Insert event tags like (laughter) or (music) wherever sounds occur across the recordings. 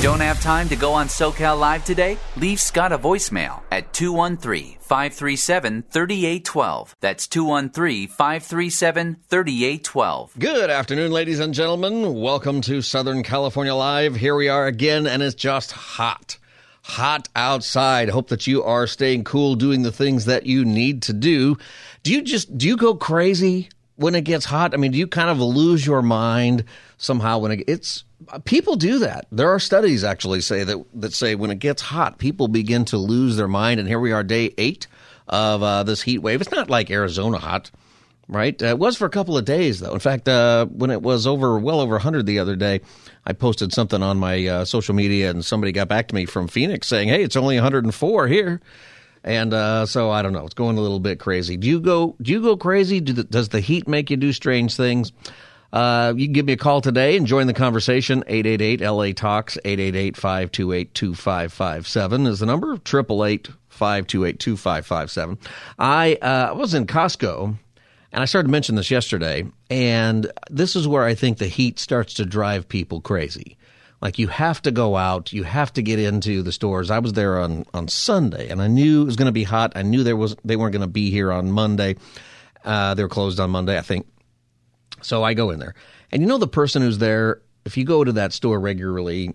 Don't have time to go on SoCal Live today? Leave Scott a voicemail at 213 537 3812. That's 213 537 3812. Good afternoon, ladies and gentlemen. Welcome to Southern California Live. Here we are again, and it's just hot. Hot outside. Hope that you are staying cool, doing the things that you need to do. Do you just, do you go crazy when it gets hot? I mean, do you kind of lose your mind somehow when it, it's, people do that. There are studies actually say that that say when it gets hot, people begin to lose their mind. And here we are, day eight of uh, this heat wave. It's not like Arizona hot, right? Uh, it was for a couple of days though. In fact, uh, when it was over well over 100 the other day, I posted something on my uh, social media, and somebody got back to me from Phoenix saying, "Hey, it's only 104 here." And uh, so I don't know. It's going a little bit crazy. Do you go? Do you go crazy? Do the, does the heat make you do strange things? Uh, you can give me a call today and join the conversation. 888 LA Talks, 888 528 2557 is the number. 888 528 2557. I uh, was in Costco and I started to mention this yesterday, and this is where I think the heat starts to drive people crazy. Like you have to go out, you have to get into the stores. I was there on, on Sunday, and I knew it was going to be hot. I knew there was they weren't going to be here on Monday. Uh, they were closed on Monday, I think. So I go in there. And you know the person who's there, if you go to that store regularly,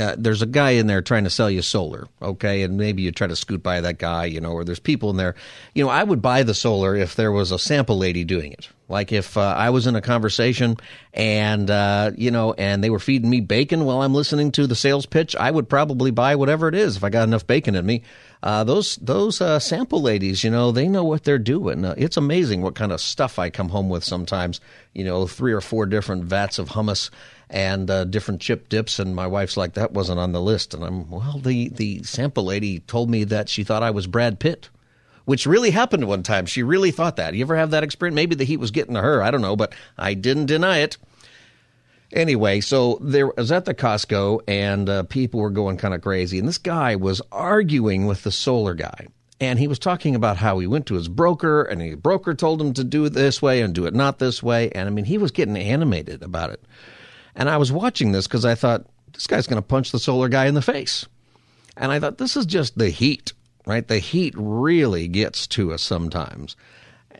uh, there's a guy in there trying to sell you solar, okay? And maybe you try to scoot by that guy, you know, or there's people in there. You know, I would buy the solar if there was a sample lady doing it. Like if uh, I was in a conversation and, uh, you know, and they were feeding me bacon while I'm listening to the sales pitch, I would probably buy whatever it is if I got enough bacon in me. Uh, those those uh, sample ladies, you know, they know what they're doing. Uh, it's amazing what kind of stuff I come home with sometimes. You know, three or four different vats of hummus and uh, different chip dips. And my wife's like, that wasn't on the list. And I'm, well, the, the sample lady told me that she thought I was Brad Pitt, which really happened one time. She really thought that. You ever have that experience? Maybe the heat was getting to her. I don't know, but I didn't deny it. Anyway, so there was at the Costco and uh, people were going kind of crazy. And this guy was arguing with the solar guy. And he was talking about how he went to his broker and his broker told him to do it this way and do it not this way. And I mean, he was getting animated about it. And I was watching this because I thought, this guy's going to punch the solar guy in the face. And I thought, this is just the heat, right? The heat really gets to us sometimes.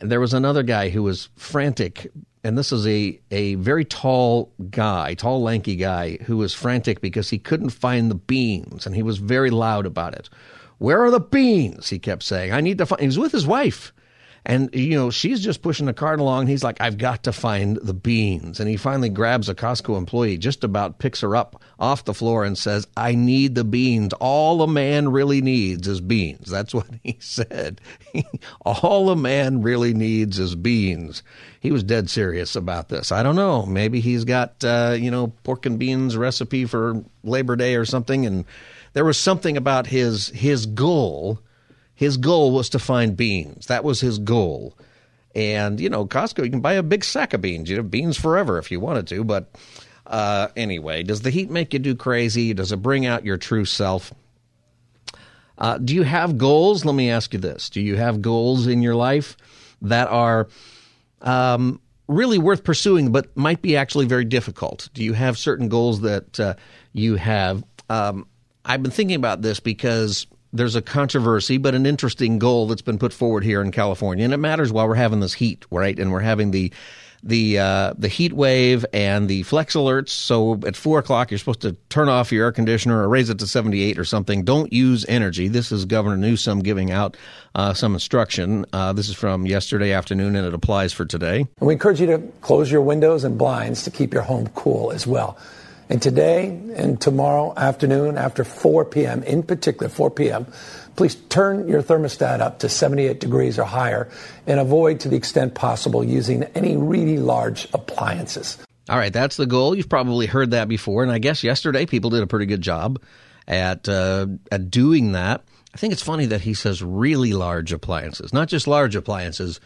There was another guy who was frantic, and this is a, a very tall guy, tall, lanky guy, who was frantic because he couldn't find the beans, and he was very loud about it. Where are the beans? He kept saying. I need to find. He was with his wife. And, you know, she's just pushing the cart along. He's like, I've got to find the beans. And he finally grabs a Costco employee, just about picks her up off the floor and says, I need the beans. All a man really needs is beans. That's what he (laughs) said. All a man really needs is beans. He was dead serious about this. I don't know. Maybe he's got, uh, you know, pork and beans recipe for Labor Day or something. And there was something about his, his goal his goal was to find beans. That was his goal. And, you know, Costco, you can buy a big sack of beans. You have beans forever if you wanted to. But uh, anyway, does the heat make you do crazy? Does it bring out your true self? Uh, do you have goals? Let me ask you this. Do you have goals in your life that are um, really worth pursuing, but might be actually very difficult? Do you have certain goals that uh, you have? Um, I've been thinking about this because there's a controversy, but an interesting goal that's been put forward here in California, and it matters while we're having this heat, right? And we're having the the uh, the heat wave and the flex alerts. So at four o'clock, you're supposed to turn off your air conditioner or raise it to 78 or something. Don't use energy. This is Governor Newsom giving out uh, some instruction. Uh, this is from yesterday afternoon, and it applies for today. And we encourage you to close your windows and blinds to keep your home cool as well. And today and tomorrow afternoon after 4 p.m., in particular 4 p.m., please turn your thermostat up to 78 degrees or higher and avoid to the extent possible using any really large appliances. All right, that's the goal. You've probably heard that before, and I guess yesterday people did a pretty good job at uh, at doing that. I think it's funny that he says really large appliances, not just large appliances.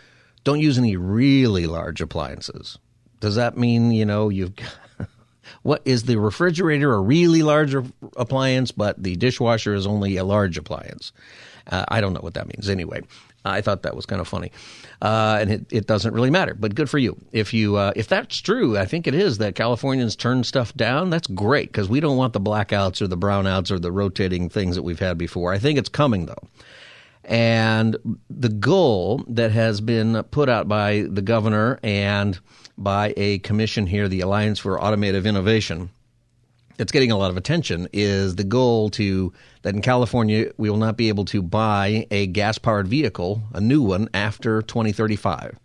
Don't use any really large appliances. Does that mean you know you've what is the refrigerator a really large appliance, but the dishwasher is only a large appliance? Uh, I don't know what that means. Anyway, I thought that was kind of funny, uh, and it, it, doesn't really matter. But good for you. If you uh, if that's true, I think it is that Californians turn stuff down. That's great because we don't want the blackouts or the brownouts or the rotating things that we've had before. I think it's coming though. And the goal that has been put out by the governor and by a commission here, the Alliance for Automotive Innovation, that's getting a lot of attention is the goal to that in California we will not be able to buy a gas powered vehicle, a new one, after 2035.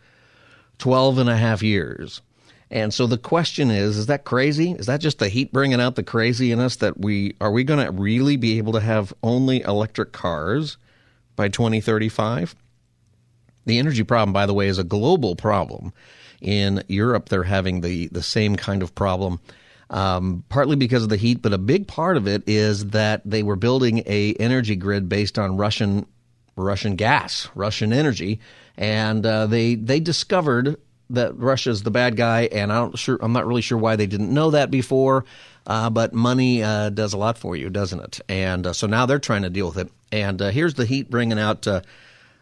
12 and a half years. And so the question is, is that crazy? Is that just the heat bringing out the crazy in us that we are we going to really be able to have only electric cars by 2035? The energy problem by the way is a global problem. In Europe they're having the the same kind of problem um, partly because of the heat, but a big part of it is that they were building a energy grid based on Russian Russian gas, Russian energy, and uh, they they discovered that Russia's the bad guy, and I don't sure I'm not really sure why they didn't know that before. Uh, but money uh, does a lot for you, doesn't it? And uh, so now they're trying to deal with it. And uh, here's the heat bringing out uh,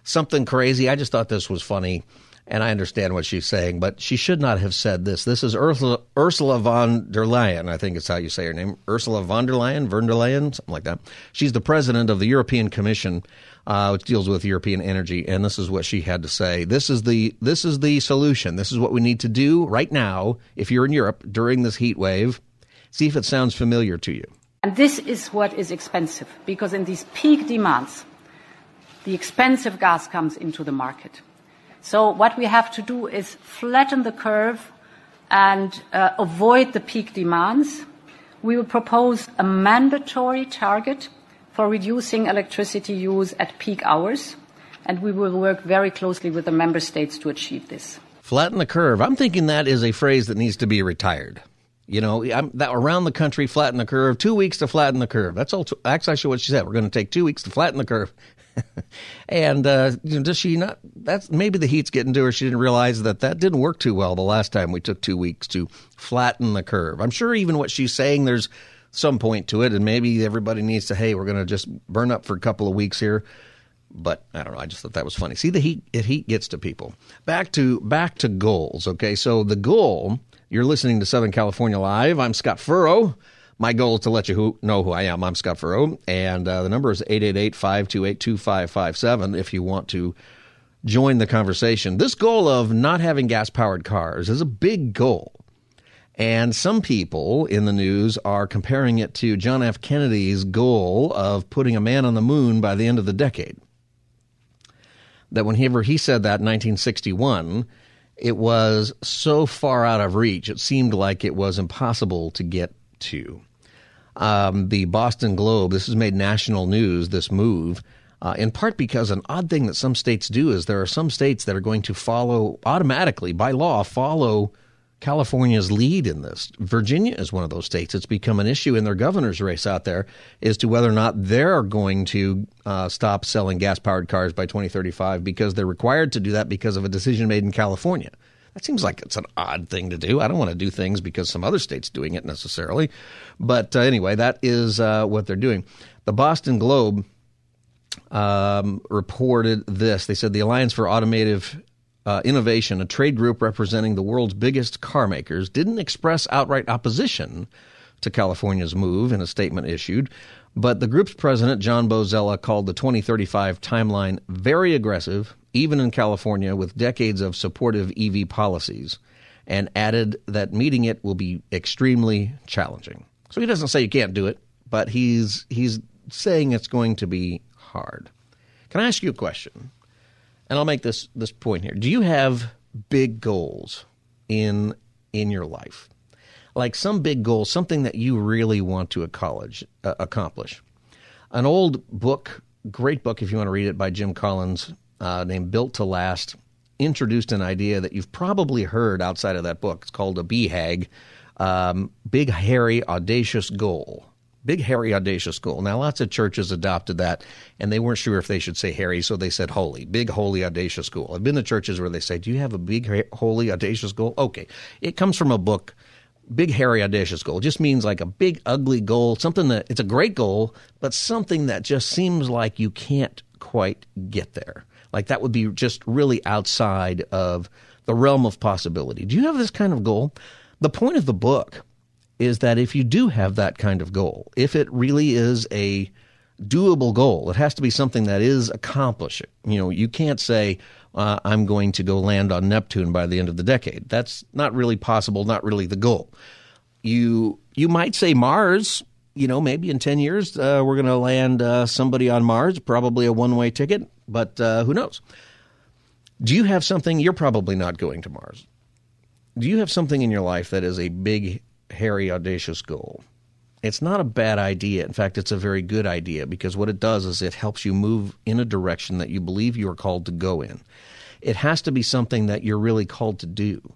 something crazy. I just thought this was funny and I understand what she's saying, but she should not have said this. This is Ursula, Ursula von der Leyen, I think it's how you say her name. Ursula von der Leyen, von der Leyen, something like that. She's the president of the European Commission, uh, which deals with European energy, and this is what she had to say. This is the this is the solution. This is what we need to do right now. If you're in Europe during this heat wave, see if it sounds familiar to you. And this is what is expensive because in these peak demands, the expensive gas comes into the market. So what we have to do is flatten the curve and uh, avoid the peak demands. We will propose a mandatory target for reducing electricity use at peak hours, and we will work very closely with the member states to achieve this. Flatten the curve. I'm thinking that is a phrase that needs to be retired. You know, I'm, that around the country, flatten the curve. Two weeks to flatten the curve. That's all. That's actually what she said. We're going to take two weeks to flatten the curve. (laughs) and uh, you know, does she not? That's maybe the heat's getting to her. She didn't realize that that didn't work too well the last time we took two weeks to flatten the curve. I'm sure even what she's saying, there's some point to it, and maybe everybody needs to. Hey, we're going to just burn up for a couple of weeks here. But I don't know. I just thought that was funny. See, the heat it heat gets to people. Back to back to goals. Okay, so the goal. You're listening to Southern California Live. I'm Scott Furrow. My goal is to let you who, know who I am. I'm Scott Furrow, and uh, the number is 888 528 2557 if you want to join the conversation. This goal of not having gas powered cars is a big goal. And some people in the news are comparing it to John F. Kennedy's goal of putting a man on the moon by the end of the decade. That whenever he said that in 1961, it was so far out of reach, it seemed like it was impossible to get to um, the Boston Globe. This has made national news, this move, uh, in part because an odd thing that some states do is there are some states that are going to follow automatically, by law, follow California's lead in this. Virginia is one of those states. It's become an issue in their governor's race out there as to whether or not they're going to uh, stop selling gas powered cars by 2035 because they're required to do that because of a decision made in California. That seems like it's an odd thing to do. I don't want to do things because some other state's doing it necessarily. But uh, anyway, that is uh, what they're doing. The Boston Globe um, reported this. They said the Alliance for Automotive uh, Innovation, a trade group representing the world's biggest car makers, didn't express outright opposition to California's move in a statement issued. But the group's president, John Bozzella, called the 2035 timeline very aggressive even in California, with decades of supportive EV policies, and added that meeting it will be extremely challenging. So he doesn't say you can't do it, but he's he's saying it's going to be hard. Can I ask you a question? And I'll make this this point here. Do you have big goals in in your life? Like some big goal, something that you really want to accomplish, uh, accomplish. An old book, great book if you want to read it by Jim Collins uh, named Built to Last introduced an idea that you've probably heard outside of that book. It's called a BHAG, um, Big Hairy Audacious Goal. Big Hairy Audacious Goal. Now, lots of churches adopted that, and they weren't sure if they should say hairy, so they said holy. Big, holy, audacious goal. I've been to churches where they say, Do you have a big, holy, audacious goal? Okay. It comes from a book big hairy audacious goal just means like a big ugly goal something that it's a great goal but something that just seems like you can't quite get there like that would be just really outside of the realm of possibility do you have this kind of goal the point of the book is that if you do have that kind of goal if it really is a doable goal it has to be something that is accomplishing you know you can't say uh, I'm going to go land on Neptune by the end of the decade. That's not really possible, not really the goal. You you might say Mars. You know, maybe in ten years uh, we're going to land uh, somebody on Mars, probably a one way ticket, but uh, who knows? Do you have something? You're probably not going to Mars. Do you have something in your life that is a big, hairy, audacious goal? It's not a bad idea. In fact, it's a very good idea because what it does is it helps you move in a direction that you believe you are called to go in. It has to be something that you're really called to do.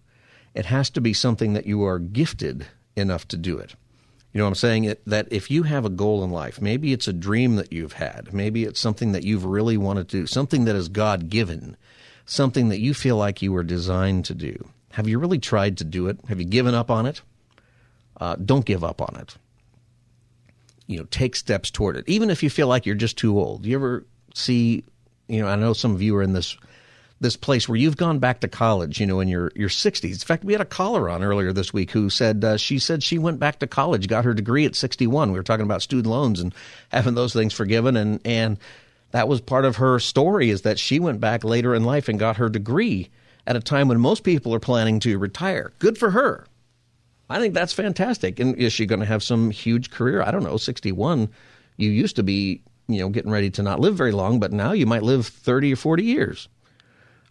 It has to be something that you are gifted enough to do it. You know what I'm saying? It, that if you have a goal in life, maybe it's a dream that you've had, maybe it's something that you've really wanted to do, something that is God given, something that you feel like you were designed to do. Have you really tried to do it? Have you given up on it? Uh, don't give up on it you know, take steps toward it, even if you feel like you're just too old. You ever see, you know, I know some of you are in this this place where you've gone back to college, you know, in your your 60s. In fact, we had a caller on earlier this week who said uh, she said she went back to college, got her degree at 61. We were talking about student loans and having those things forgiven, and and that was part of her story is that she went back later in life and got her degree at a time when most people are planning to retire. Good for her. I think that's fantastic. And is she going to have some huge career? I don't know. 61, you used to be, you know, getting ready to not live very long, but now you might live 30 or 40 years.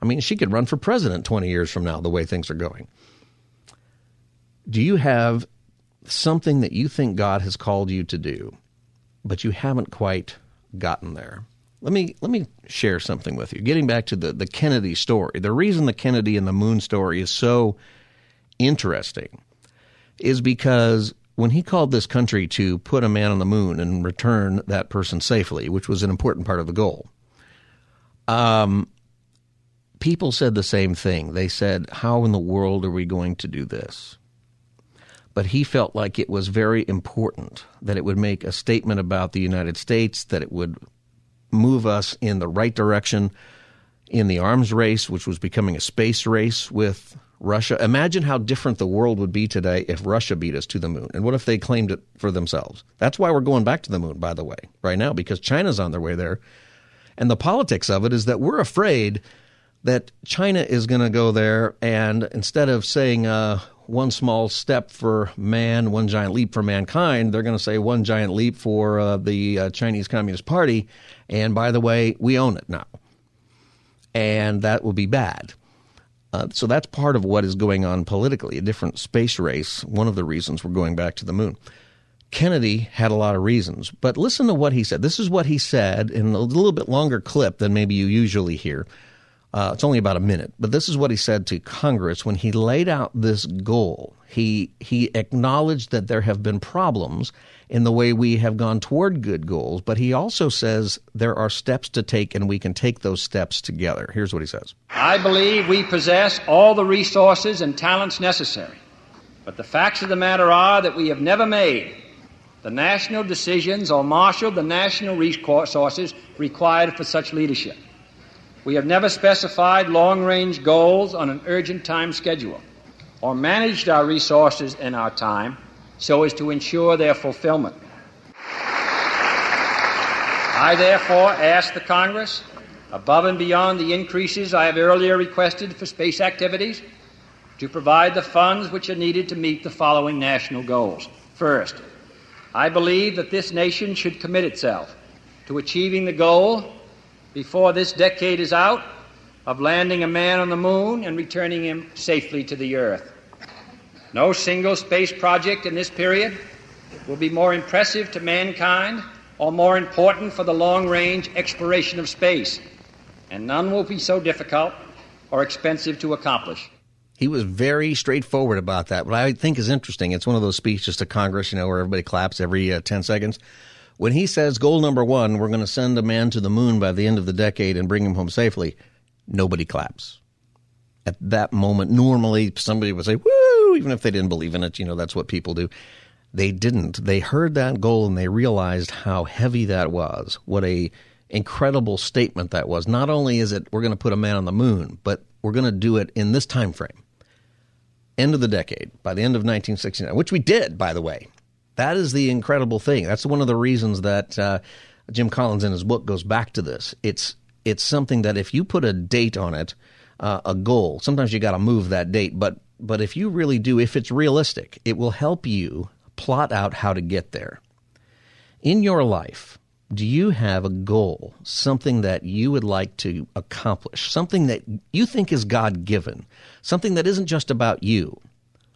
I mean, she could run for president 20 years from now, the way things are going. Do you have something that you think God has called you to do, but you haven't quite gotten there? Let me let me share something with you. Getting back to the, the Kennedy story. The reason the Kennedy and the moon story is so interesting is because when he called this country to put a man on the moon and return that person safely, which was an important part of the goal, um, people said the same thing. They said, How in the world are we going to do this? But he felt like it was very important that it would make a statement about the United States, that it would move us in the right direction in the arms race, which was becoming a space race with Russia. Imagine how different the world would be today if Russia beat us to the moon. And what if they claimed it for themselves? That's why we're going back to the moon, by the way, right now, because China's on their way there. And the politics of it is that we're afraid that China is going to go there and instead of saying uh, one small step for man, one giant leap for mankind, they're going to say one giant leap for uh, the uh, Chinese Communist Party. And by the way, we own it now. And that will be bad. Uh, so that's part of what is going on politically, a different space race. One of the reasons we're going back to the moon. Kennedy had a lot of reasons, but listen to what he said. This is what he said in a little bit longer clip than maybe you usually hear. Uh, it's only about a minute, but this is what he said to Congress when he laid out this goal. He he acknowledged that there have been problems in the way we have gone toward good goals, but he also says there are steps to take and we can take those steps together. Here's what he says I believe we possess all the resources and talents necessary, but the facts of the matter are that we have never made the national decisions or marshaled the national resources required for such leadership. We have never specified long range goals on an urgent time schedule or managed our resources and our time so as to ensure their fulfillment. I therefore ask the Congress, above and beyond the increases I have earlier requested for space activities, to provide the funds which are needed to meet the following national goals. First, I believe that this nation should commit itself to achieving the goal before this decade is out of landing a man on the moon and returning him safely to the earth. No single space project in this period will be more impressive to mankind or more important for the long range exploration of space, and none will be so difficult or expensive to accomplish. He was very straightforward about that. What I think is interesting, it's one of those speeches to Congress, you know, where everybody claps every uh, 10 seconds. When he says goal number one, we're going to send a man to the moon by the end of the decade and bring him home safely, nobody claps. At that moment, normally somebody would say, woo, even if they didn't believe in it. You know, that's what people do. They didn't. They heard that goal and they realized how heavy that was. What a incredible statement that was. Not only is it we're going to put a man on the moon, but we're going to do it in this time frame. End of the decade, by the end of 1969, which we did, by the way. That is the incredible thing. That's one of the reasons that uh, Jim Collins in his book goes back to this. It's it's something that if you put a date on it, uh, a goal, sometimes you got to move that date. But but if you really do, if it's realistic, it will help you plot out how to get there. In your life, do you have a goal, something that you would like to accomplish, something that you think is God given, something that isn't just about you?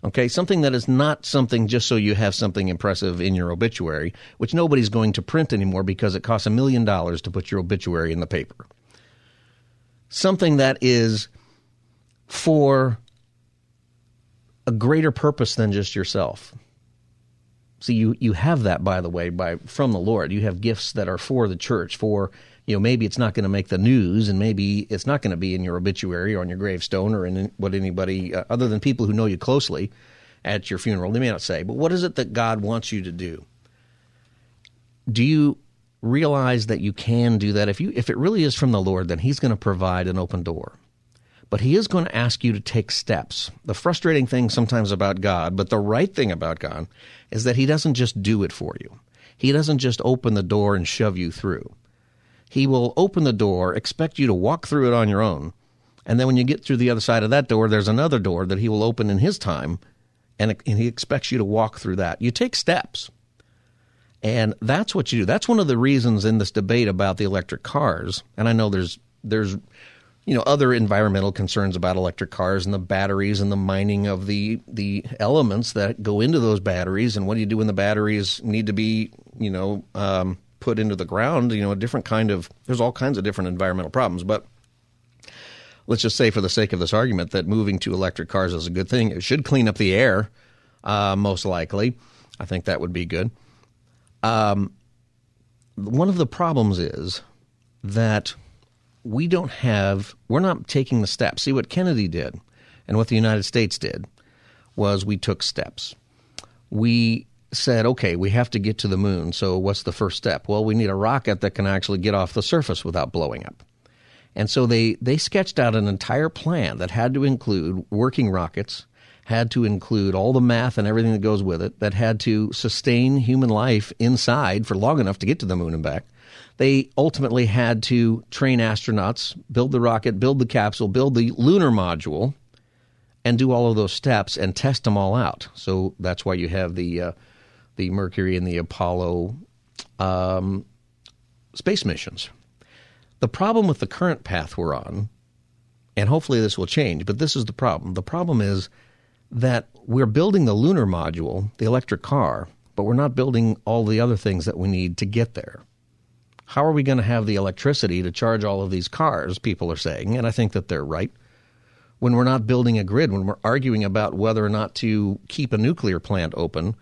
Okay, something that is not something just so you have something impressive in your obituary, which nobody's going to print anymore because it costs a million dollars to put your obituary in the paper. Something that is for a greater purpose than just yourself. See, you, you have that, by the way, by from the Lord. You have gifts that are for the church, for you know, maybe it's not going to make the news, and maybe it's not going to be in your obituary or on your gravestone or in what anybody uh, other than people who know you closely at your funeral. They may not say, but what is it that God wants you to do? Do you realize that you can do that? If you if it really is from the Lord, then He's going to provide an open door. But He is going to ask you to take steps. The frustrating thing sometimes about God, but the right thing about God, is that He doesn't just do it for you. He doesn't just open the door and shove you through. He will open the door, expect you to walk through it on your own. And then when you get through the other side of that door, there's another door that he will open in his time, and, and he expects you to walk through that. You take steps. And that's what you do. That's one of the reasons in this debate about the electric cars. And I know there's there's you know other environmental concerns about electric cars and the batteries and the mining of the the elements that go into those batteries and what do you do when the batteries need to be you know um, put into the ground, you know, a different kind of, there's all kinds of different environmental problems. But let's just say, for the sake of this argument, that moving to electric cars is a good thing. It should clean up the air, uh, most likely. I think that would be good. Um, one of the problems is that we don't have, we're not taking the steps. See, what Kennedy did and what the United States did was we took steps. We said, okay, we have to get to the moon. So what's the first step? Well, we need a rocket that can actually get off the surface without blowing up. And so they, they sketched out an entire plan that had to include working rockets, had to include all the math and everything that goes with it, that had to sustain human life inside for long enough to get to the moon and back. They ultimately had to train astronauts, build the rocket, build the capsule, build the lunar module, and do all of those steps and test them all out. So that's why you have the uh, the Mercury and the Apollo um, space missions. The problem with the current path we're on, and hopefully this will change, but this is the problem. The problem is that we're building the lunar module, the electric car, but we're not building all the other things that we need to get there. How are we going to have the electricity to charge all of these cars? People are saying, and I think that they're right. When we're not building a grid, when we're arguing about whether or not to keep a nuclear plant open,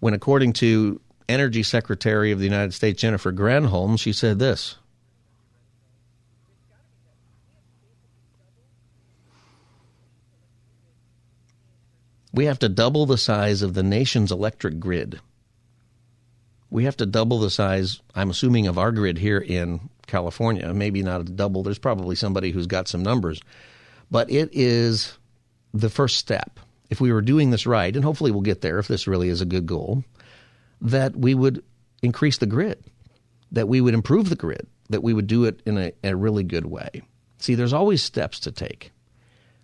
when, according to Energy Secretary of the United States Jennifer Granholm, she said this. We have to double the size of the nation's electric grid. We have to double the size, I'm assuming, of our grid here in California. Maybe not a double. There's probably somebody who's got some numbers. But it is the first step if we were doing this right, and hopefully we'll get there if this really is a good goal, that we would increase the grid, that we would improve the grid, that we would do it in a, a really good way. See, there's always steps to take.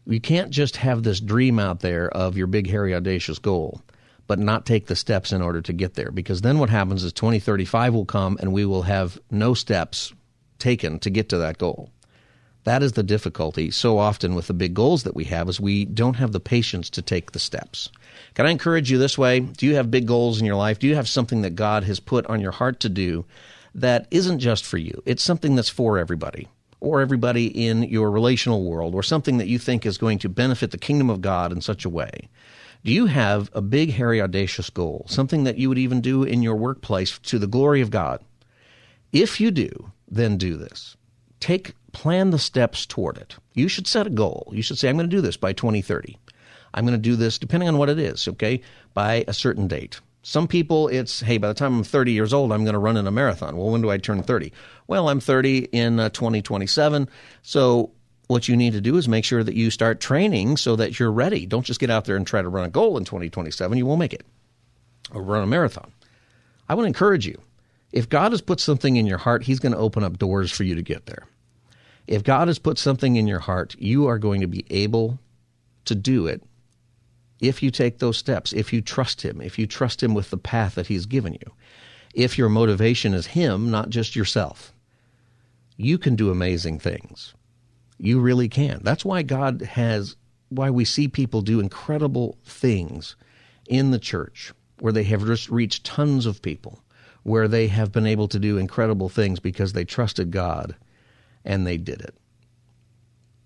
You can't just have this dream out there of your big, hairy, audacious goal, but not take the steps in order to get there. Because then what happens is 2035 will come and we will have no steps taken to get to that goal. That is the difficulty so often with the big goals that we have is we don't have the patience to take the steps. Can I encourage you this way? Do you have big goals in your life? Do you have something that God has put on your heart to do that isn't just for you? It's something that's for everybody. or everybody in your relational world or something that you think is going to benefit the kingdom of God in such a way? Do you have a big, hairy, audacious goal, something that you would even do in your workplace to the glory of God? If you do, then do this. Take plan the steps toward it. You should set a goal. You should say, I'm going to do this by 2030. I'm going to do this depending on what it is, okay, by a certain date. Some people, it's, hey, by the time I'm 30 years old, I'm going to run in a marathon. Well, when do I turn 30? Well, I'm 30 in uh, 2027. So what you need to do is make sure that you start training so that you're ready. Don't just get out there and try to run a goal in 2027. You won't make it or run a marathon. I want to encourage you. If God has put something in your heart, He's going to open up doors for you to get there. If God has put something in your heart, you are going to be able to do it if you take those steps, if you trust Him, if you trust Him with the path that He's given you, if your motivation is Him, not just yourself, you can do amazing things. You really can. That's why God has, why we see people do incredible things in the church where they have just reached tons of people, where they have been able to do incredible things because they trusted God and they did it.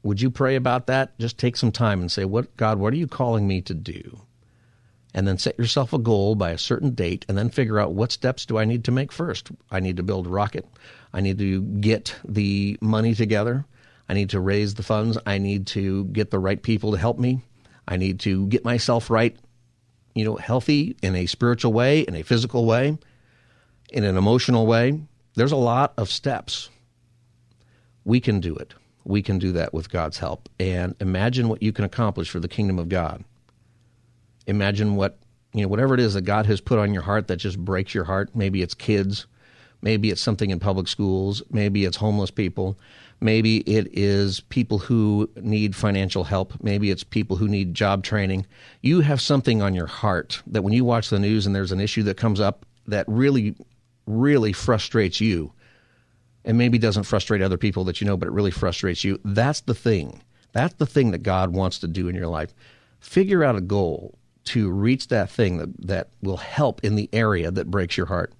Would you pray about that? Just take some time and say, "What God, what are you calling me to do?" And then set yourself a goal by a certain date and then figure out what steps do I need to make first? I need to build a rocket. I need to get the money together. I need to raise the funds. I need to get the right people to help me. I need to get myself right, you know, healthy in a spiritual way, in a physical way, in an emotional way. There's a lot of steps. We can do it we can do that with God's help. And imagine what you can accomplish for the kingdom of God. Imagine what, you know, whatever it is that God has put on your heart that just breaks your heart. Maybe it's kids. Maybe it's something in public schools. Maybe it's homeless people. Maybe it is people who need financial help. Maybe it's people who need job training. You have something on your heart that when you watch the news and there's an issue that comes up that really, really frustrates you and maybe doesn't frustrate other people that you know, but it really frustrates you. That's the thing. That's the thing that God wants to do in your life. Figure out a goal to reach that thing that, that will help in the area that breaks your heart.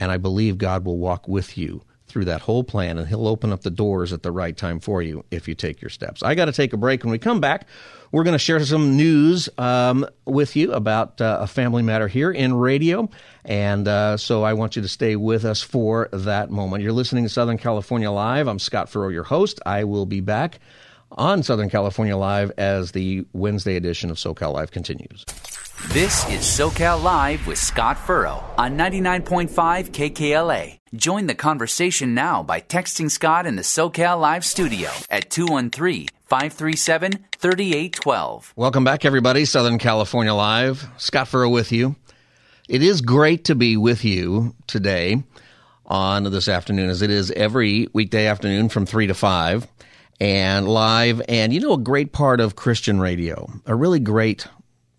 And I believe God will walk with you through that whole plan and he'll open up the doors at the right time for you if you take your steps. I got to take a break. When we come back, we're going to share some news um, with you about uh, a family matter here in radio. And uh, so I want you to stay with us for that moment. You're listening to Southern California Live. I'm Scott Furrow, your host. I will be back on Southern California Live as the Wednesday edition of SoCal Live continues. This is SoCal Live with Scott Furrow on 99.5 KKLA. Join the conversation now by texting Scott in the SoCal Live studio at 213 537 3812. Welcome back, everybody. Southern California Live. Scott Furrow with you. It is great to be with you today on this afternoon, as it is every weekday afternoon from 3 to 5 and live. And you know, a great part of Christian radio, a really great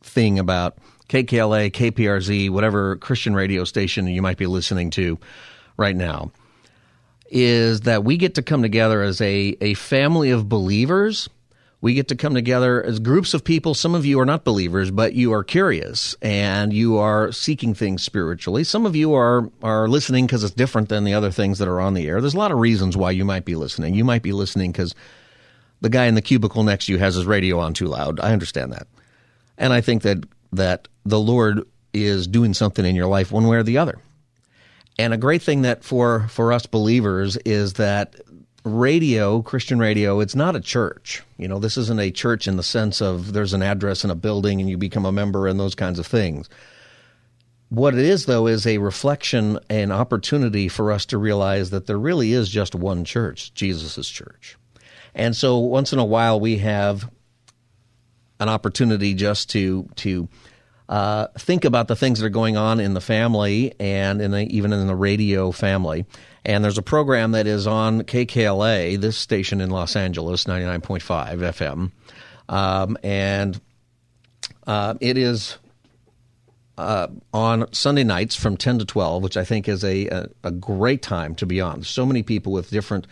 thing about KKLA, KPRZ, whatever Christian radio station you might be listening to right now, is that we get to come together as a, a family of believers. We get to come together as groups of people. Some of you are not believers, but you are curious and you are seeking things spiritually. Some of you are, are listening because it's different than the other things that are on the air. There's a lot of reasons why you might be listening. You might be listening because the guy in the cubicle next to you has his radio on too loud. I understand that. And I think that that the Lord is doing something in your life one way or the other. And a great thing that for for us believers is that radio, Christian radio, it's not a church. You know, this isn't a church in the sense of there's an address in a building and you become a member and those kinds of things. What it is, though, is a reflection, an opportunity for us to realize that there really is just one church, Jesus' church. And so once in a while we have an opportunity just to to uh, think about the things that are going on in the family and in the, even in the radio family. And there's a program that is on KKLA, this station in Los Angeles, 99.5 FM. Um, and uh, it is uh, on Sunday nights from 10 to 12, which I think is a, a, a great time to be on. So many people with different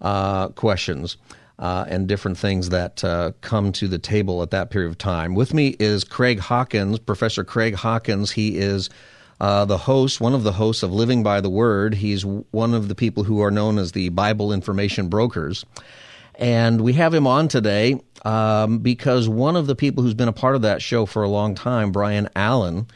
uh, questions uh, and different things that uh, come to the table at that period of time. With me is Craig Hawkins, Professor Craig Hawkins. He is uh, the host, one of the hosts of Living by the Word. He's one of the people who are known as the Bible information brokers. And we have him on today um, because one of the people who's been a part of that show for a long time, Brian Allen,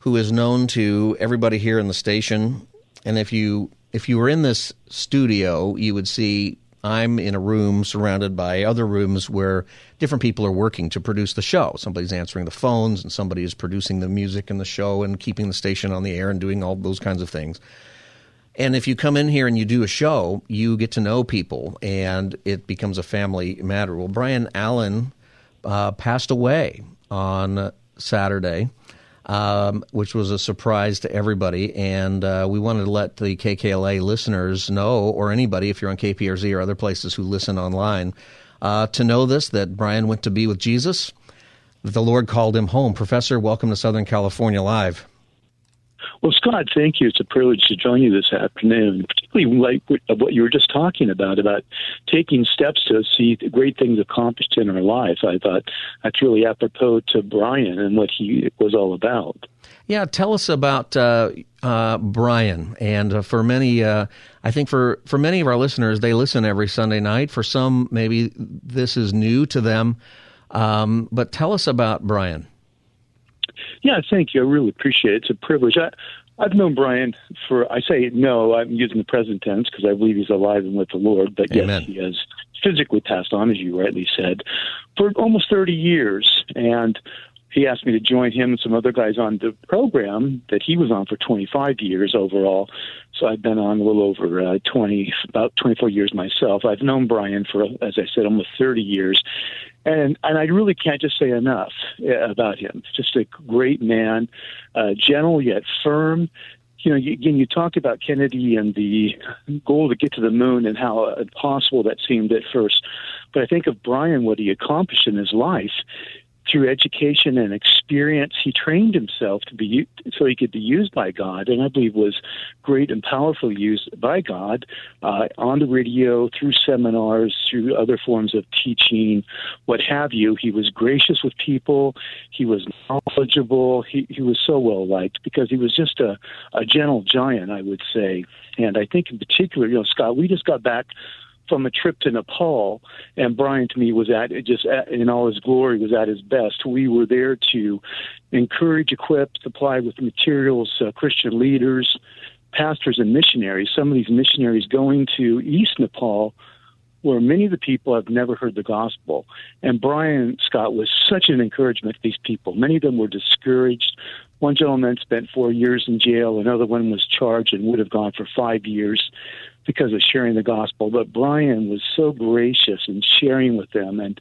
who is known to everybody here in the station. And if you if you were in this studio, you would see I'm in a room surrounded by other rooms where different people are working to produce the show. Somebody's answering the phones, and somebody is producing the music in the show and keeping the station on the air and doing all those kinds of things. And if you come in here and you do a show, you get to know people, and it becomes a family matter. Well, Brian Allen uh, passed away on Saturday um, which was a surprise to everybody. And uh, we wanted to let the KKLA listeners know, or anybody, if you're on KPRZ or other places who listen online, uh, to know this that Brian went to be with Jesus. that The Lord called him home. Professor, welcome to Southern California Live. Well, Scott, thank you. It's a privilege to join you this afternoon, particularly like what you were just talking about, about taking steps to see great things accomplished in our life. I thought that's really apropos to Brian and what he was all about. Yeah, tell us about uh, uh, Brian. And uh, for many, uh, I think for, for many of our listeners, they listen every Sunday night. For some, maybe this is new to them. Um, but tell us about Brian. Yeah, thank you. I really appreciate it. It's a privilege. I, I've known Brian for, I say no, I'm using the present tense because I believe he's alive and with the Lord, but Amen. yes, he has physically passed on, as you rightly said, for almost 30 years. And he asked me to join him and some other guys on the program that he was on for 25 years overall. So I've been on a little over uh, 20, about 24 years myself. I've known Brian for, as I said, almost 30 years and and I really can't just say enough uh, about him. Just a great man, uh, gentle yet firm. You know, you, again, you talked about Kennedy and the goal to get to the moon and how impossible that seemed at first. But I think of Brian, what he accomplished in his life, through education and experience, he trained himself to be so he could be used by God, and I believe was great and powerful used by God uh, on the radio, through seminars, through other forms of teaching, what have you. He was gracious with people. He was knowledgeable. He, he was so well liked because he was just a, a gentle giant, I would say. And I think in particular, you know, Scott, we just got back from a trip to Nepal, and Brian to me was at just at, in all his glory was at his best. We were there to encourage, equip, supply with materials, uh, Christian leaders, pastors, and missionaries. Some of these missionaries going to East Nepal where many of the people have never heard the gospel. And Brian Scott was such an encouragement to these people. Many of them were discouraged. One gentleman spent four years in jail, another one was charged and would have gone for five years because of sharing the gospel. But Brian was so gracious in sharing with them and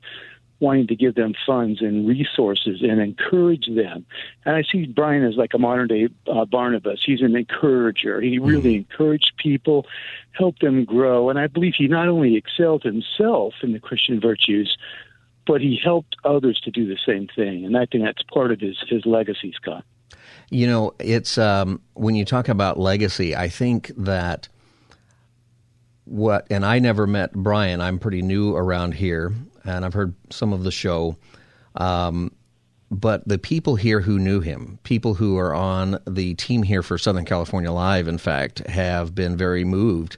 wanting to give them funds and resources and encourage them. And I see Brian as like a modern day uh, Barnabas. He's an encourager. He really mm-hmm. encouraged people, helped them grow. And I believe he not only excelled himself in the Christian virtues, but he helped others to do the same thing. And I think that's part of his, his legacy, Scott. You know, it's um, when you talk about legacy, I think that what, and I never met Brian. I'm pretty new around here, and I've heard some of the show. Um, but the people here who knew him, people who are on the team here for Southern California Live, in fact, have been very moved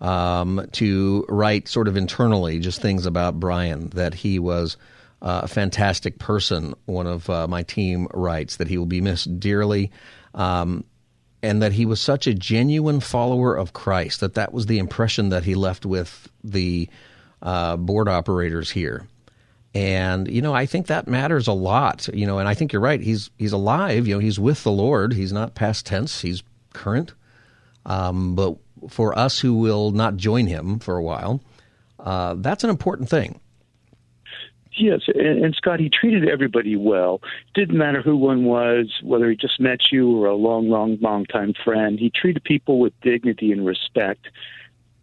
um, to write sort of internally just things about Brian that he was uh, a fantastic person. One of uh, my team writes that he will be missed dearly. Um, and that he was such a genuine follower of Christ that that was the impression that he left with the uh, board operators here. And you know, I think that matters a lot. You know, and I think you're right. He's he's alive. You know, he's with the Lord. He's not past tense. He's current. Um, but for us who will not join him for a while, uh, that's an important thing. Yes, and, and Scott, he treated everybody well. Didn't matter who one was, whether he just met you or a long, long, long time friend. He treated people with dignity and respect.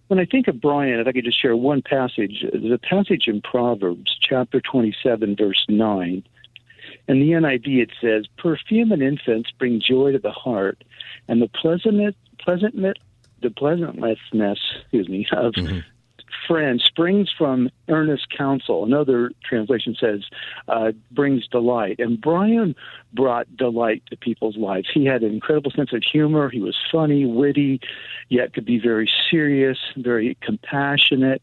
When I think of Brian, if I could just share one passage, there's a passage in Proverbs, chapter 27, verse 9. In the NIV, it says, Perfume and incense bring joy to the heart, and the pleasantness, pleasantness, the pleasantness, excuse me, of mm-hmm friend springs from earnest counsel. Another translation says uh, brings delight. And Brian brought delight to people's lives. He had an incredible sense of humor. He was funny, witty, yet could be very serious, very compassionate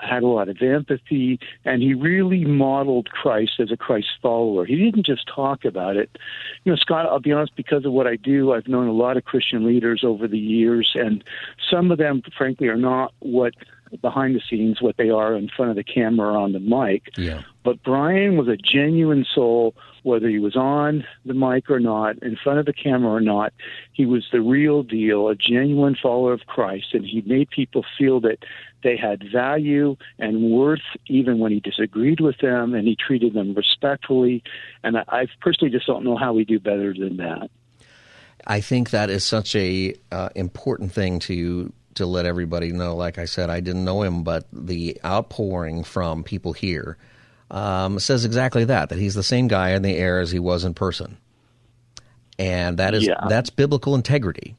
had a lot of empathy, and he really modeled Christ as a Christ follower. He didn't just talk about it. You know, Scott, I'll be honest, because of what I do, I've known a lot of Christian leaders over the years, and some of them, frankly, are not what behind the scenes what they are in front of the camera or on the mic. Yeah. But Brian was a genuine soul, whether he was on the mic or not, in front of the camera or not. He was the real deal, a genuine follower of Christ, and he made people feel that they had value and worth even when he disagreed with them, and he treated them respectfully. And I, I personally just don't know how we do better than that. I think that is such a uh, important thing to to let everybody know. Like I said, I didn't know him, but the outpouring from people here um, says exactly that. That he's the same guy in the air as he was in person, and that is yeah. that's biblical integrity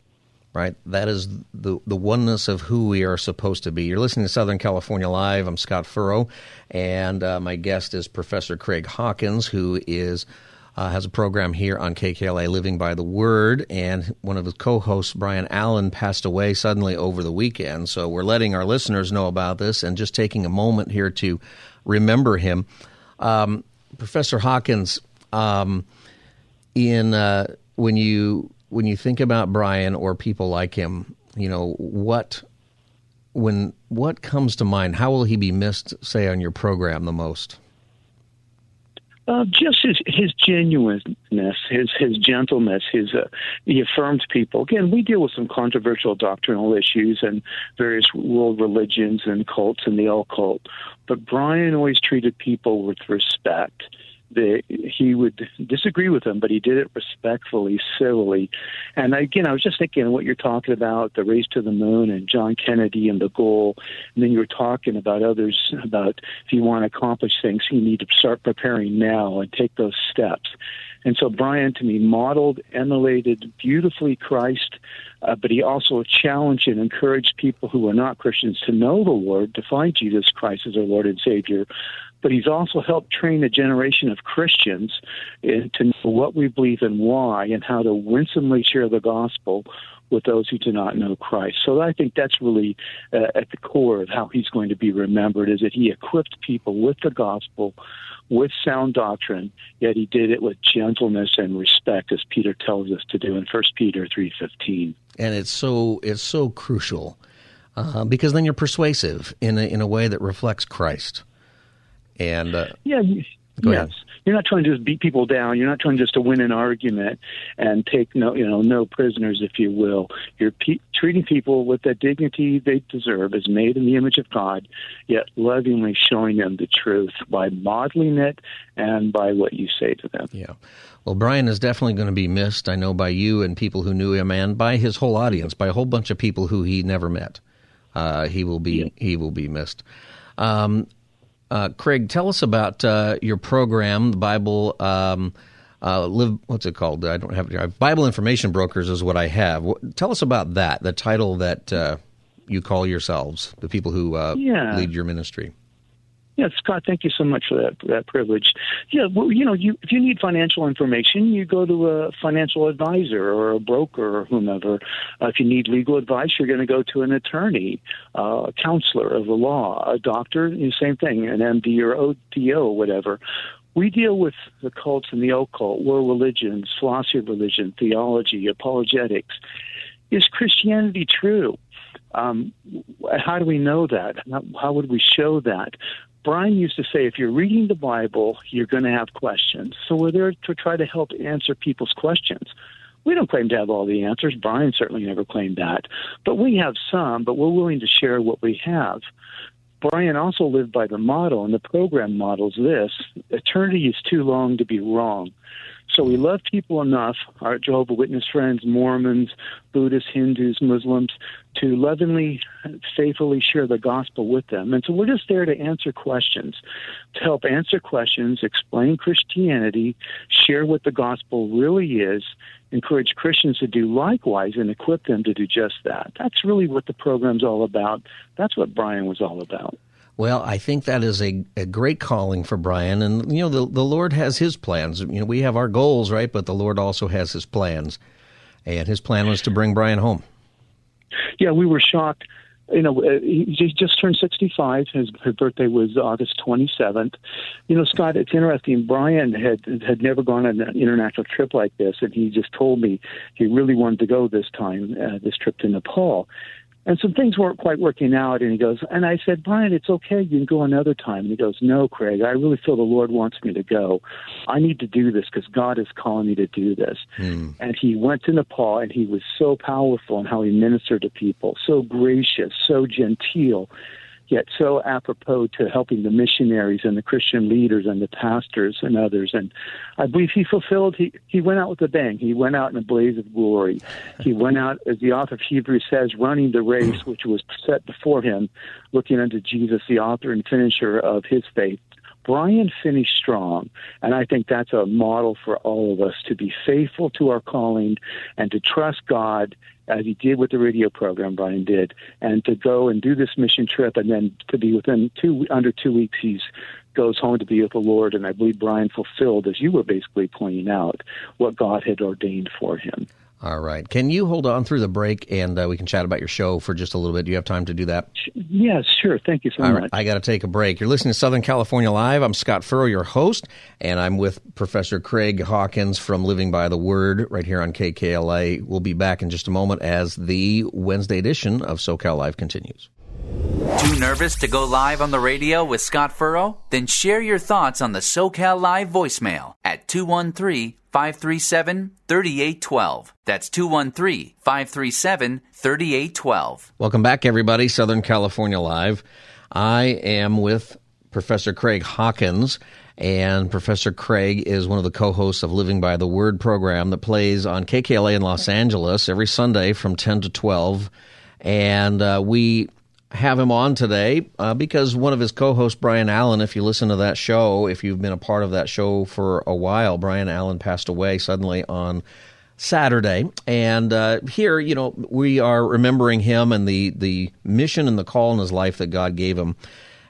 right? That is the the oneness of who we are supposed to be. You're listening to Southern California Live. I'm Scott Furrow, and uh, my guest is Professor Craig Hawkins, who is uh, has a program here on KKLA, Living by the Word, and one of his co-hosts, Brian Allen, passed away suddenly over the weekend. So we're letting our listeners know about this and just taking a moment here to remember him. Um, Professor Hawkins, um, in uh, when you when you think about Brian or people like him, you know what when what comes to mind? How will he be missed, say, on your program the most? Uh, just his his genuineness, his his gentleness, his uh, he affirmed people. Again, we deal with some controversial doctrinal issues and various world religions and cults and the occult, but Brian always treated people with respect the, he would disagree with them, but he did it respectfully, civilly. And again, I was just thinking what you're talking about the race to the moon and John Kennedy and the goal. And then you were talking about others about if you want to accomplish things, you need to start preparing now and take those steps. And so Brian, to me, modeled, emulated beautifully Christ, uh, but he also challenged and encouraged people who were not Christians to know the Lord, to find Jesus Christ as their Lord and Savior, but he's also helped train a generation of Christians to know what we believe and why, and how to winsomely share the gospel with those who do not know Christ. So I think that's really uh, at the core of how he's going to be remembered is that he equipped people with the gospel, with sound doctrine, yet he did it with gentleness and respect as Peter tells us to do in 1 Peter 3:15. And it's so it's so crucial uh, because then you're persuasive in a, in a way that reflects Christ. And uh, yeah, yes, ahead. you're not trying to just beat people down. You're not trying just to win an argument and take no, you know, no prisoners, if you will. You're pe- treating people with the dignity they deserve, as made in the image of God, yet lovingly showing them the truth by modeling it and by what you say to them. Yeah. Well, Brian is definitely going to be missed. I know by you and people who knew him, and by his whole audience, by a whole bunch of people who he never met. Uh, he will be yeah. he will be missed. Um, uh, Craig, tell us about uh, your program, the Bible. Um, uh, live. What's it called? I don't have Bible Information Brokers is what I have. Tell us about that. The title that uh, you call yourselves, the people who uh, yeah. lead your ministry. Yeah, Scott, thank you so much for that that privilege. Yeah, well, you know, you if you need financial information, you go to a financial advisor or a broker or whomever. Uh, if you need legal advice, you're going to go to an attorney, uh, a counselor of the law, a doctor, the same thing, an MD or ODO, whatever. We deal with the cults and the occult, world religions, philosophy of religion, theology, apologetics. Is Christianity true? Um, how do we know that? How would we show that? Brian used to say, if you're reading the Bible, you're going to have questions. So we're there to try to help answer people's questions. We don't claim to have all the answers. Brian certainly never claimed that. But we have some, but we're willing to share what we have. Brian also lived by the motto, and the program models this eternity is too long to be wrong. So we love people enough, our Jehovah Witness friends, Mormons, Buddhists, Hindus, Muslims, to lovingly, faithfully share the gospel with them. And so we're just there to answer questions, to help answer questions, explain Christianity, share what the gospel really is, encourage Christians to do likewise, and equip them to do just that. That's really what the program's all about. That's what Brian was all about. Well, I think that is a, a great calling for Brian. And, you know, the, the Lord has his plans. You know, we have our goals, right? But the Lord also has his plans. And his plan was to bring Brian home. Yeah, we were shocked. You know, uh, he just turned 65. His, his birthday was August 27th. You know, Scott, it's interesting. Brian had had never gone on an international trip like this, and he just told me he really wanted to go this time, uh, this trip to Nepal and some things weren't quite working out. And he goes, and I said, Brian, it's okay. You can go another time. And he goes, No, Craig, I really feel the Lord wants me to go. I need to do this because God is calling me to do this. Mm. And he went to Nepal, and he was so powerful in how he ministered to people, so gracious, so genteel yet so apropos to helping the missionaries and the Christian leaders and the pastors and others. And I believe he fulfilled, he, he went out with a bang. He went out in a blaze of glory. He went out, as the author of Hebrews says, running the race which was set before him, looking unto Jesus, the author and finisher of his faith. Brian finished strong, and I think that's a model for all of us to be faithful to our calling and to trust God as he did with the radio program, Brian did, and to go and do this mission trip, and then to be within two under two weeks, he's goes home to be with the Lord. And I believe Brian fulfilled, as you were basically pointing out, what God had ordained for him. All right. Can you hold on through the break and uh, we can chat about your show for just a little bit? Do you have time to do that? Yes, sure. Thank you so All much. Right. I got to take a break. You're listening to Southern California Live. I'm Scott Furrow, your host, and I'm with Professor Craig Hawkins from Living by the Word right here on KKLA. We'll be back in just a moment as the Wednesday edition of SoCal Live continues. Too nervous to go live on the radio with Scott Furrow? Then share your thoughts on the SoCal Live voicemail at 213 537 3812. That's 213 537 3812. Welcome back, everybody. Southern California Live. I am with Professor Craig Hawkins. And Professor Craig is one of the co hosts of Living by the Word program that plays on KKLA in Los Angeles every Sunday from 10 to 12. And uh, we have him on today uh, because one of his co-hosts, Brian Allen, if you listen to that show, if you've been a part of that show for a while, Brian Allen passed away suddenly on Saturday, and uh, here, you know, we are remembering him and the the mission and the call in his life that God gave him,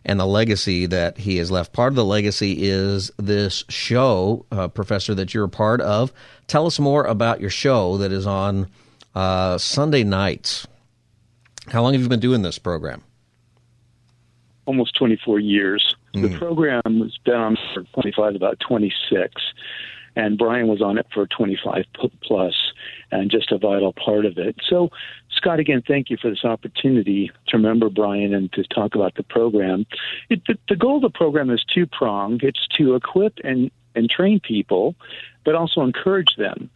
and the legacy that he has left. Part of the legacy is this show, uh, Professor, that you're a part of. Tell us more about your show that is on uh, Sunday nights. How long have you been doing this program? Almost 24 years. Mm. The program has been on for 25, about 26. And Brian was on it for 25 plus and just a vital part of it. So, Scott, again, thank you for this opportunity to remember Brian and to talk about the program. It, the, the goal of the program is two pronged it's to equip and, and train people, but also encourage them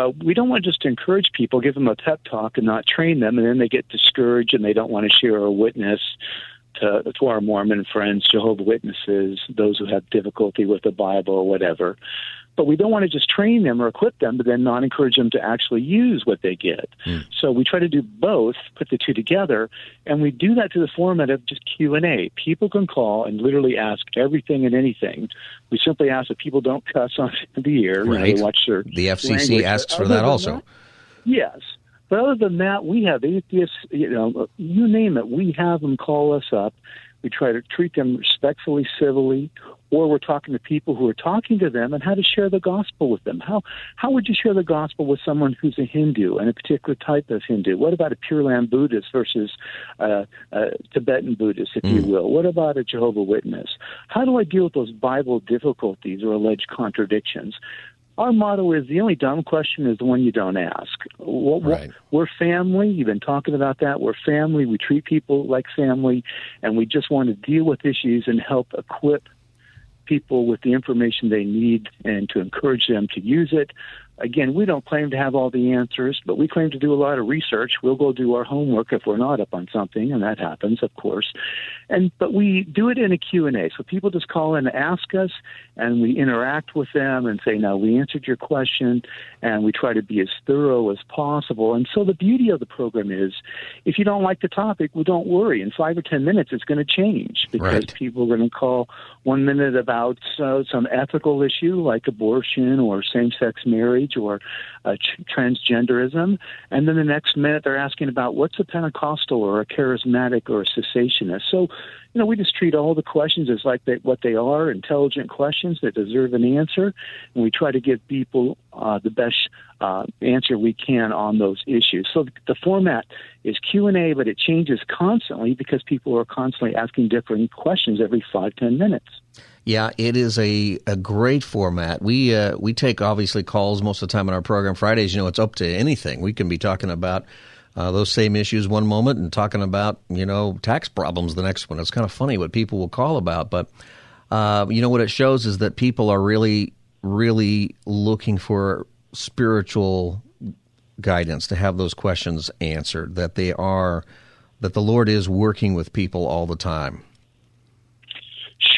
uh, we don't want to just encourage people, give them a pep talk, and not train them, and then they get discouraged and they don't want to share a witness to, to our Mormon friends, Jehovah Witnesses, those who have difficulty with the Bible or whatever. But we don't want to just train them or equip them, but then not encourage them to actually use what they get. Mm. So we try to do both, put the two together, and we do that to the format of just Q and A. People can call and literally ask everything and anything. We simply ask that people don't cuss on (laughs) the air. Right. You know, watch their the FCC language. asks for that also. That, yes. But other than that, we have atheists, you know, you name it, we have them call us up. We try to treat them respectfully, civilly, or we're talking to people who are talking to them and how to share the gospel with them. How how would you share the gospel with someone who's a Hindu and a particular type of Hindu? What about a Pure Land Buddhist versus a, a Tibetan Buddhist, if mm. you will? What about a Jehovah Witness? How do I deal with those Bible difficulties or alleged contradictions? Our motto is the only dumb question is the one you don't ask. Right. We're family. You've been talking about that. We're family. We treat people like family, and we just want to deal with issues and help equip people with the information they need and to encourage them to use it again, we don't claim to have all the answers, but we claim to do a lot of research. We'll go do our homework if we're not up on something, and that happens, of course. And but we do it in a Q&A. So people just call in and ask us, and we interact with them and say, "Now we answered your question," and we try to be as thorough as possible. And so the beauty of the program is, if you don't like the topic, well, don't worry. In five or ten minutes, it's going to change because right. people are going to call one minute about uh, some ethical issue like abortion or same-sex marriage age or uh, transgenderism, and then the next minute they're asking about what's a Pentecostal or a charismatic or a cessationist. So, you know, we just treat all the questions as like they, what they are, intelligent questions that deserve an answer, and we try to give people uh, the best uh, answer we can on those issues. So the format is Q and A, but it changes constantly because people are constantly asking different questions every five ten minutes. Yeah, it is a, a great format. We uh, we take obviously calls most of the time in our program. Fridays, you know, it's up to anything. We can be talking about uh, those same issues one moment and talking about you know tax problems the next one. It's kind of funny what people will call about, but uh, you know what it shows is that people are really really looking for spiritual guidance to have those questions answered. That they are that the Lord is working with people all the time.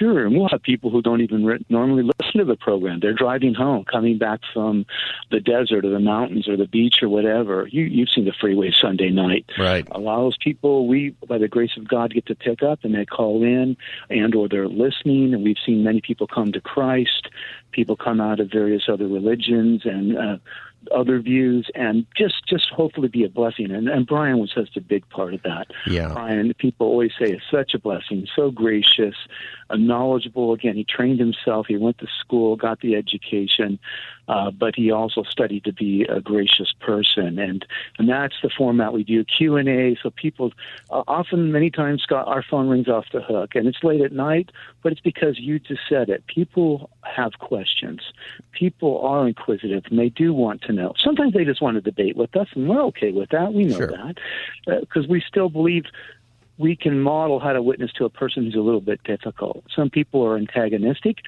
Sure, and we'll have people who don't even re- normally listen to the program. They're driving home, coming back from the desert or the mountains or the beach or whatever. You, you've seen the freeway Sunday night. Right. A lot of those people, we, by the grace of God, get to pick up and they call in, and or they're listening. And we've seen many people come to Christ. People come out of various other religions and uh, other views and just just hopefully be a blessing. And, and brian was such a big part of that. Yeah. Brian people always say is such a blessing so gracious uh, knowledgeable. Again he trained himself he went to school got the education uh, but he also studied to be a gracious person. And and that's the format we do q and a. So people uh, often many times scott our phone rings off the hook and it's late at night but it's because you just said it. People have questions. People are inquisitive and they do want to know. Sometimes they just want to debate with us, and we're okay with that. We know sure. that because uh, we still believe we can model how to witness to a person who's a little bit difficult. Some people are antagonistic,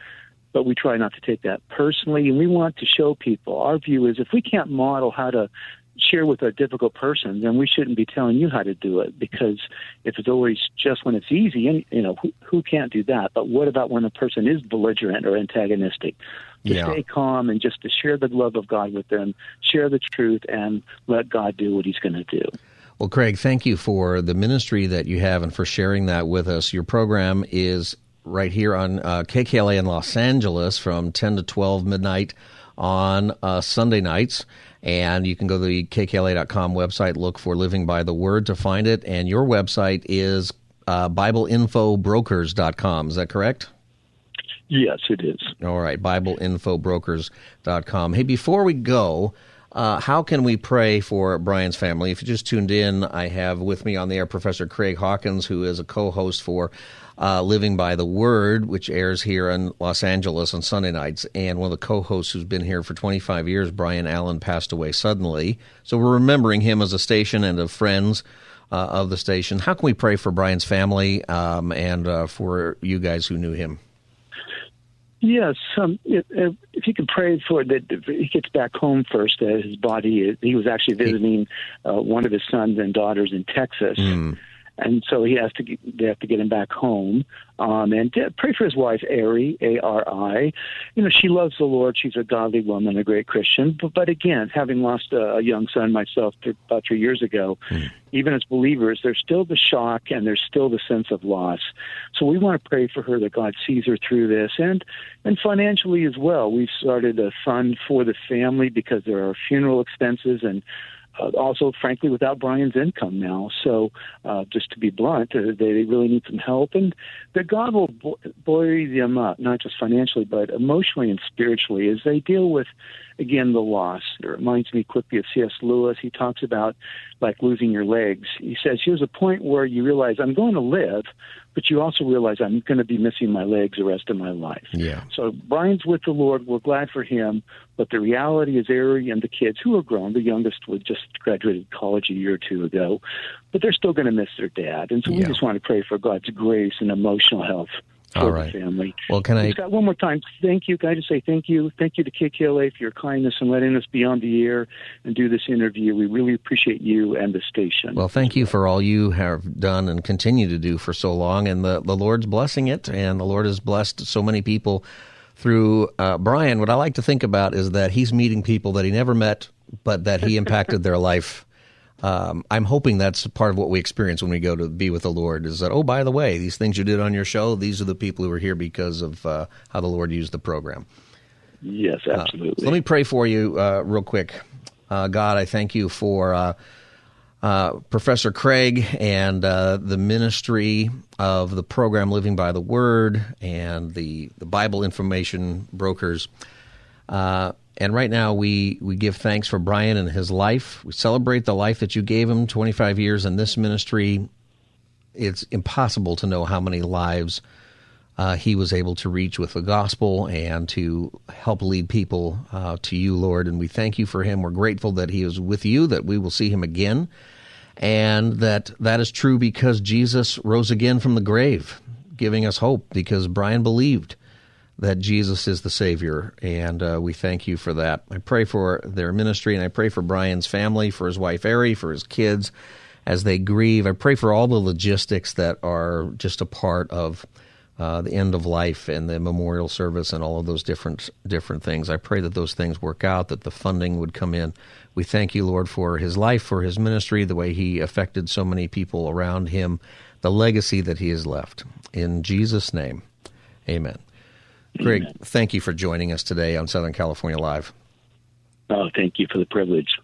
but we try not to take that personally, and we want to show people. Our view is if we can't model how to share with a difficult person, then we shouldn't be telling you how to do it because if it's always just when it's easy, and you know who, who can't do that. But what about when a person is belligerent or antagonistic? To yeah. stay calm and just to share the love of God with them, share the truth, and let God do what He's going to do. Well, Craig, thank you for the ministry that you have and for sharing that with us. Your program is right here on uh, KKLA in Los Angeles from 10 to 12 midnight on uh, Sunday nights. And you can go to the kkla.com website, look for Living by the Word to find it. And your website is uh, BibleInfoBrokers.com. Is that correct? Yes, it is. All right, BibleInfoBrokers.com. Hey, before we go, uh, how can we pray for Brian's family? If you just tuned in, I have with me on the air Professor Craig Hawkins, who is a co host for uh, Living by the Word, which airs here in Los Angeles on Sunday nights. And one of the co hosts who's been here for 25 years, Brian Allen, passed away suddenly. So we're remembering him as a station and of friends. Uh, of the station. How can we pray for Brian's family um, and uh, for you guys who knew him? Yes, um, if, if you could pray for that, he gets back home first. Uh, his body, he was actually visiting uh, one of his sons and daughters in Texas. Mm and so he has to get, they have to get him back home. Um, and pray for his wife, Ari, A R I. You know, she loves the Lord. She's a godly woman, a great Christian. But, but again, having lost a, a young son myself th- about three years ago, mm. even as believers, there's still the shock and there's still the sense of loss. So we want to pray for her that God sees her through this, and and financially as well. We've started a fund for the family because there are funeral expenses and uh, also, frankly, without Brian's income now. So, uh, just to be blunt, uh, they really need some help, and that God will buoy them up, not just financially, but emotionally and spiritually, as they deal with, again, the loss. It reminds me quickly of C.S. Lewis. He talks about like losing your legs. He says, "Here's a point where you realize I'm going to live, but you also realize I'm going to be missing my legs the rest of my life. Yeah. So Brian's with the Lord. We're glad for him. But the reality is, Ari and the kids who are grown, the youngest was just graduated college a year or two ago, but they're still going to miss their dad. And so yeah. we just want to pray for God's grace and emotional health for All right. the family. Well, can I? Scott, one more time, thank you. Can I just say thank you? Thank you to KKLA for your kindness and letting us be on the air and do this interview. We really appreciate you and the station. Well, thank you for all you have done and continue to do for so long. And the, the Lord's blessing it, and the Lord has blessed so many people through uh, Brian. What I like to think about is that he's meeting people that he never met, but that he impacted their life um, I'm hoping that's part of what we experience when we go to be with the Lord. Is that oh, by the way, these things you did on your show, these are the people who are here because of uh, how the Lord used the program. Yes, absolutely. Uh, so let me pray for you uh, real quick. Uh, God, I thank you for uh, uh, Professor Craig and uh, the ministry of the program Living by the Word and the, the Bible information brokers. And right now, we, we give thanks for Brian and his life. We celebrate the life that you gave him 25 years in this ministry. It's impossible to know how many lives uh, he was able to reach with the gospel and to help lead people uh, to you, Lord. And we thank you for him. We're grateful that he is with you, that we will see him again, and that that is true because Jesus rose again from the grave, giving us hope because Brian believed that Jesus is the Savior, and uh, we thank you for that. I pray for their ministry, and I pray for Brian's family, for his wife, Ari, for his kids as they grieve. I pray for all the logistics that are just a part of uh, the end of life and the memorial service and all of those different different things. I pray that those things work out, that the funding would come in. We thank you, Lord, for his life, for his ministry, the way he affected so many people around him, the legacy that he has left. In Jesus' name, amen. Greg, amen. thank you for joining us today on Southern California Live. Oh, thank you for the privilege.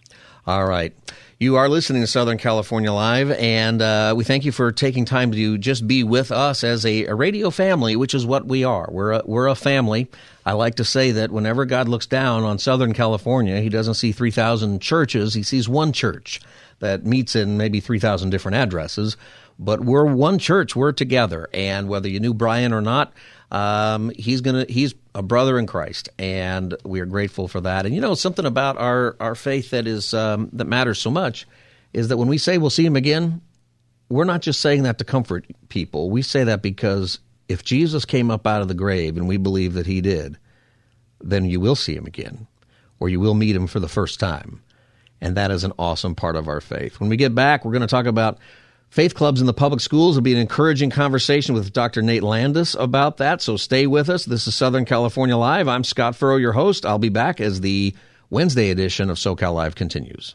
All right. You are listening to Southern California Live, and uh, we thank you for taking time to just be with us as a, a, radio family, which is what we are. We're a, we're a family. I like to say that whenever God looks down on Southern California, He doesn't see 3,000 churches, He sees one church that meets in maybe 3,000 different addresses. But we're one church, we're together. And whether you knew Brian or not, um, he's gonna he's a brother in Christ, and we are grateful for that. And you know something about our our faith that is um, that matters so much is that when we say we'll see him again, we're not just saying that to comfort people. We say that because if Jesus came up out of the grave, and we believe that he did, then you will see him again, or you will meet him for the first time. And that is an awesome part of our faith. When we get back, we're going to talk about Faith clubs in the public schools will be an encouraging conversation with Dr. Nate Landis about that. So stay with us. This is Southern California Live. I'm Scott Furrow, your host. I'll be back as the Wednesday edition of SoCal Live continues.